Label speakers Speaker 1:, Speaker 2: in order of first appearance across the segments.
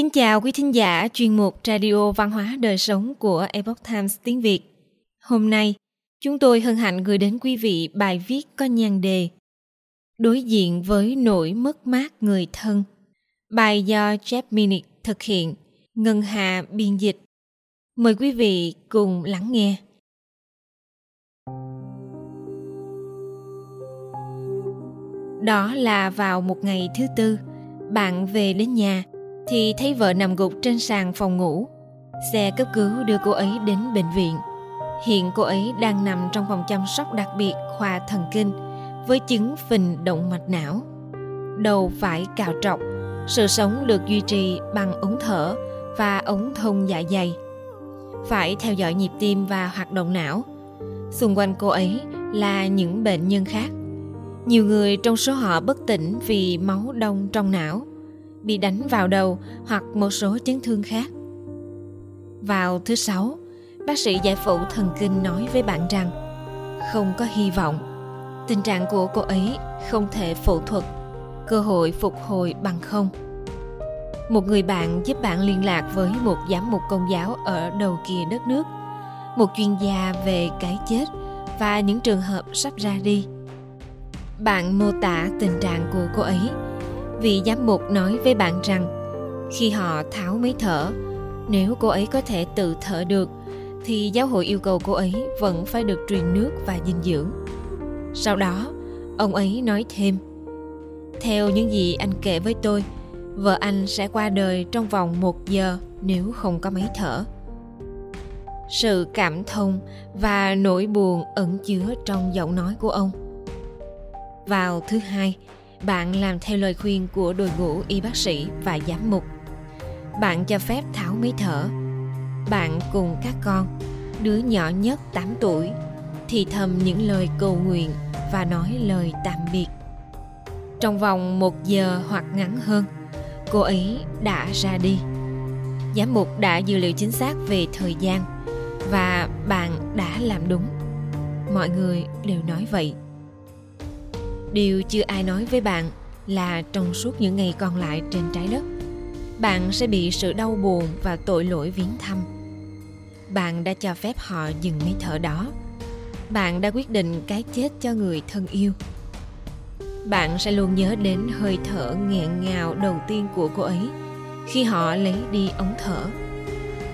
Speaker 1: Kính chào quý thính giả chuyên mục Radio Văn hóa Đời Sống của Epoch Times tiếng Việt. Hôm nay, chúng tôi hân hạnh gửi đến quý vị bài viết có nhan đề Đối diện với nỗi mất mát người thân. Bài do Jeff Minnick thực hiện, Ngân Hà biên dịch. Mời quý vị cùng lắng nghe. Đó là vào một ngày thứ tư, bạn về đến nhà thì thấy vợ nằm gục trên sàn phòng ngủ. Xe cấp cứu đưa cô ấy đến bệnh viện. Hiện cô ấy đang nằm trong phòng chăm sóc đặc biệt khoa thần kinh với chứng phình động mạch não. Đầu phải cào trọc, sự sống được duy trì bằng ống thở và ống thông dạ dày. Phải theo dõi nhịp tim và hoạt động não. Xung quanh cô ấy là những bệnh nhân khác. Nhiều người trong số họ bất tỉnh vì máu đông trong não bị đánh vào đầu hoặc một số chấn thương khác. Vào thứ sáu, bác sĩ giải phẫu thần kinh nói với bạn rằng không có hy vọng. Tình trạng của cô ấy không thể phẫu thuật, cơ hội phục hồi bằng không. Một người bạn giúp bạn liên lạc với một giám mục công giáo ở đầu kia đất nước, một chuyên gia về cái chết và những trường hợp sắp ra đi. Bạn mô tả tình trạng của cô ấy vị giám mục nói với bạn rằng, khi họ tháo máy thở, nếu cô ấy có thể tự thở được, thì giáo hội yêu cầu cô ấy vẫn phải được truyền nước và dinh dưỡng. Sau đó, ông ấy nói thêm, theo những gì anh kể với tôi, vợ anh sẽ qua đời trong vòng một giờ nếu không có máy thở. Sự cảm thông và nỗi buồn ẩn chứa trong giọng nói của ông. Vào thứ hai bạn làm theo lời khuyên của đội ngũ y bác sĩ và giám mục. Bạn cho phép tháo máy thở. Bạn cùng các con, đứa nhỏ nhất 8 tuổi, thì thầm những lời cầu nguyện và nói lời tạm biệt. Trong vòng một giờ hoặc ngắn hơn, cô ấy đã ra đi. Giám mục đã dự liệu chính xác về thời gian và bạn đã làm đúng. Mọi người đều nói vậy điều chưa ai nói với bạn là trong suốt những ngày còn lại trên trái đất, bạn sẽ bị sự đau buồn và tội lỗi viếng thăm. Bạn đã cho phép họ dừng máy thở đó. Bạn đã quyết định cái chết cho người thân yêu. Bạn sẽ luôn nhớ đến hơi thở nghẹn ngào đầu tiên của cô ấy khi họ lấy đi ống thở.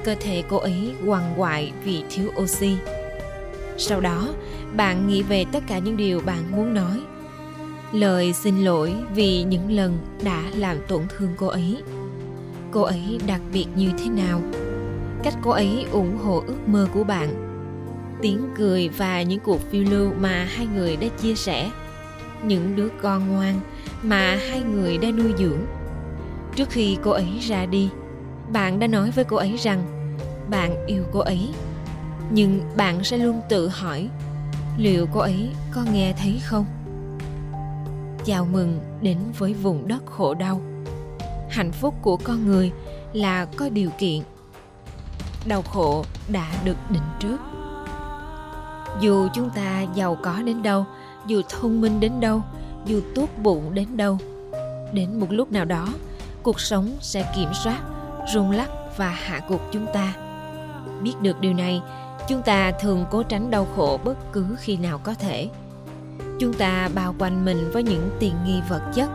Speaker 1: Cơ thể cô ấy quằn quại vì thiếu oxy. Sau đó, bạn nghĩ về tất cả những điều bạn muốn nói lời xin lỗi vì những lần đã làm tổn thương cô ấy. Cô ấy đặc biệt như thế nào? Cách cô ấy ủng hộ ước mơ của bạn, tiếng cười và những cuộc phiêu lưu mà hai người đã chia sẻ. Những đứa con ngoan mà hai người đã nuôi dưỡng. Trước khi cô ấy ra đi, bạn đã nói với cô ấy rằng bạn yêu cô ấy, nhưng bạn sẽ luôn tự hỏi liệu cô ấy có nghe thấy không? Chào mừng đến với vùng đất khổ đau. Hạnh phúc của con người là có điều kiện. Đau khổ đã được định trước. Dù chúng ta giàu có đến đâu, dù thông minh đến đâu, dù tốt bụng đến đâu, đến một lúc nào đó, cuộc sống sẽ kiểm soát, rung lắc và hạ gục chúng ta. Biết được điều này, chúng ta thường cố tránh đau khổ bất cứ khi nào có thể chúng ta bao quanh mình với những tiện nghi vật chất.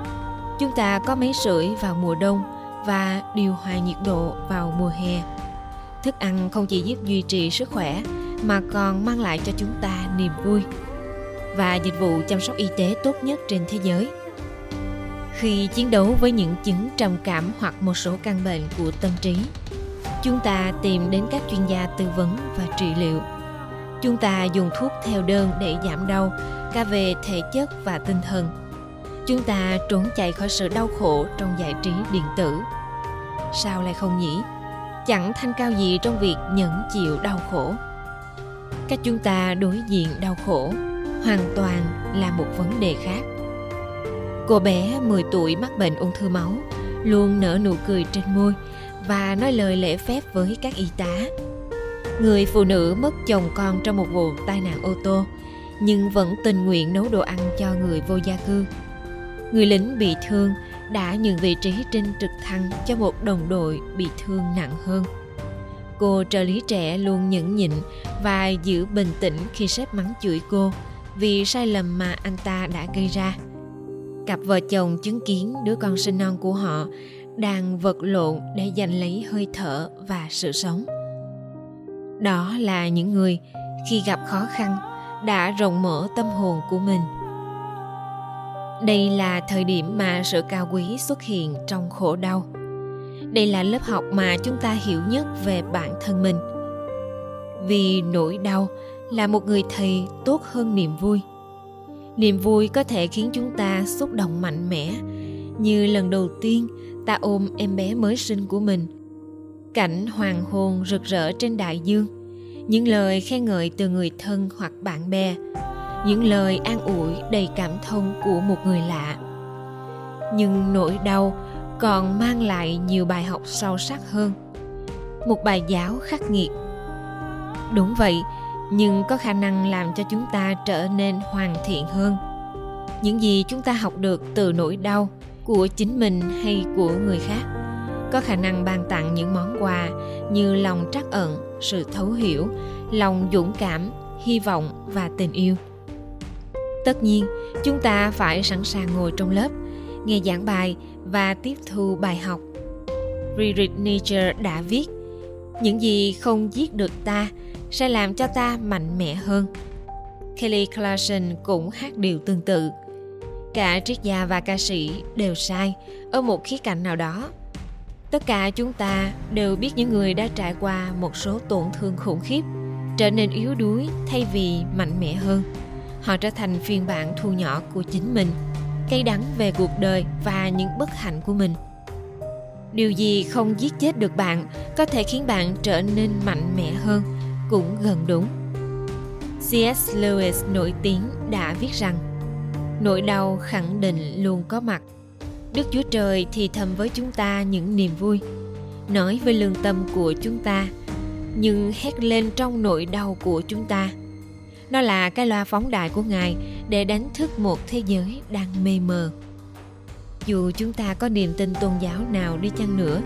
Speaker 1: Chúng ta có máy sưởi vào mùa đông và điều hòa nhiệt độ vào mùa hè. Thức ăn không chỉ giúp duy trì sức khỏe, mà còn mang lại cho chúng ta niềm vui và dịch vụ chăm sóc y tế tốt nhất trên thế giới. Khi chiến đấu với những chứng trầm cảm hoặc một số căn bệnh của tâm trí, chúng ta tìm đến các chuyên gia tư vấn và trị liệu. Chúng ta dùng thuốc theo đơn để giảm đau cả về thể chất và tinh thần. Chúng ta trốn chạy khỏi sự đau khổ trong giải trí điện tử. Sao lại không nhỉ? Chẳng thanh cao gì trong việc nhẫn chịu đau khổ. Cách chúng ta đối diện đau khổ hoàn toàn là một vấn đề khác. Cô bé 10 tuổi mắc bệnh ung thư máu, luôn nở nụ cười trên môi và nói lời lễ phép với các y tá. Người phụ nữ mất chồng con trong một vụ tai nạn ô tô nhưng vẫn tình nguyện nấu đồ ăn cho người vô gia cư. Người lính bị thương đã nhường vị trí trên trực thăng cho một đồng đội bị thương nặng hơn. Cô trợ lý trẻ luôn nhẫn nhịn và giữ bình tĩnh khi sếp mắng chửi cô vì sai lầm mà anh ta đã gây ra. Cặp vợ chồng chứng kiến đứa con sinh non của họ đang vật lộn để giành lấy hơi thở và sự sống. Đó là những người khi gặp khó khăn đã rộng mở tâm hồn của mình. Đây là thời điểm mà sự cao quý xuất hiện trong khổ đau. Đây là lớp học mà chúng ta hiểu nhất về bản thân mình. Vì nỗi đau là một người thầy tốt hơn niềm vui. Niềm vui có thể khiến chúng ta xúc động mạnh mẽ, như lần đầu tiên ta ôm em bé mới sinh của mình. Cảnh hoàng hôn rực rỡ trên đại dương những lời khen ngợi từ người thân hoặc bạn bè. Những lời an ủi đầy cảm thông của một người lạ. Nhưng nỗi đau còn mang lại nhiều bài học sâu sắc hơn. Một bài giáo khắc nghiệt. Đúng vậy, nhưng có khả năng làm cho chúng ta trở nên hoàn thiện hơn. Những gì chúng ta học được từ nỗi đau của chính mình hay của người khác có khả năng ban tặng những món quà như lòng trắc ẩn, sự thấu hiểu, lòng dũng cảm, hy vọng và tình yêu. Tất nhiên, chúng ta phải sẵn sàng ngồi trong lớp, nghe giảng bài và tiếp thu bài học. Friedrich nietzsche đã viết, những gì không giết được ta sẽ làm cho ta mạnh mẽ hơn. Kelly clarkson cũng hát điều tương tự. Cả triết gia và ca sĩ đều sai ở một khía cạnh nào đó tất cả chúng ta đều biết những người đã trải qua một số tổn thương khủng khiếp, trở nên yếu đuối thay vì mạnh mẽ hơn. Họ trở thành phiên bản thu nhỏ của chính mình, cay đắng về cuộc đời và những bất hạnh của mình. Điều gì không giết chết được bạn có thể khiến bạn trở nên mạnh mẽ hơn, cũng gần đúng. Cs lewis nổi tiếng đã viết rằng, nỗi đau khẳng định luôn có mặt đức chúa trời thì thầm với chúng ta những niềm vui, nói với lương tâm của chúng ta, nhưng hét lên trong nỗi đau của chúng ta. Nó là cái loa phóng đại của ngài để đánh thức một thế giới đang mê mờ. Dù chúng ta có niềm tin tôn giáo nào đi chăng nữa,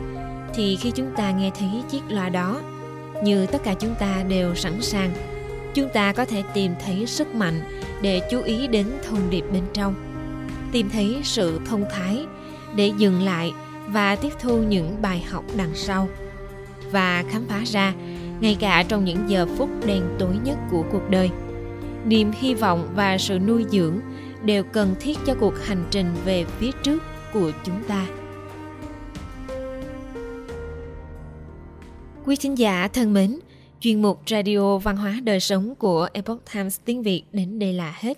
Speaker 1: thì khi chúng ta nghe thấy chiếc loa đó, như tất cả chúng ta đều sẵn sàng, chúng ta có thể tìm thấy sức mạnh để chú ý đến thông điệp bên trong tìm thấy sự thông thái để dừng lại và tiếp thu những bài học đằng sau và khám phá ra, ngay cả trong những giờ phút đen tối nhất của cuộc đời. Niềm hy vọng và sự nuôi dưỡng đều cần thiết cho cuộc hành trình về phía trước của chúng ta. Quý khán giả thân mến, chuyên mục radio văn hóa đời sống của epoch times tiếng việt đến đây là hết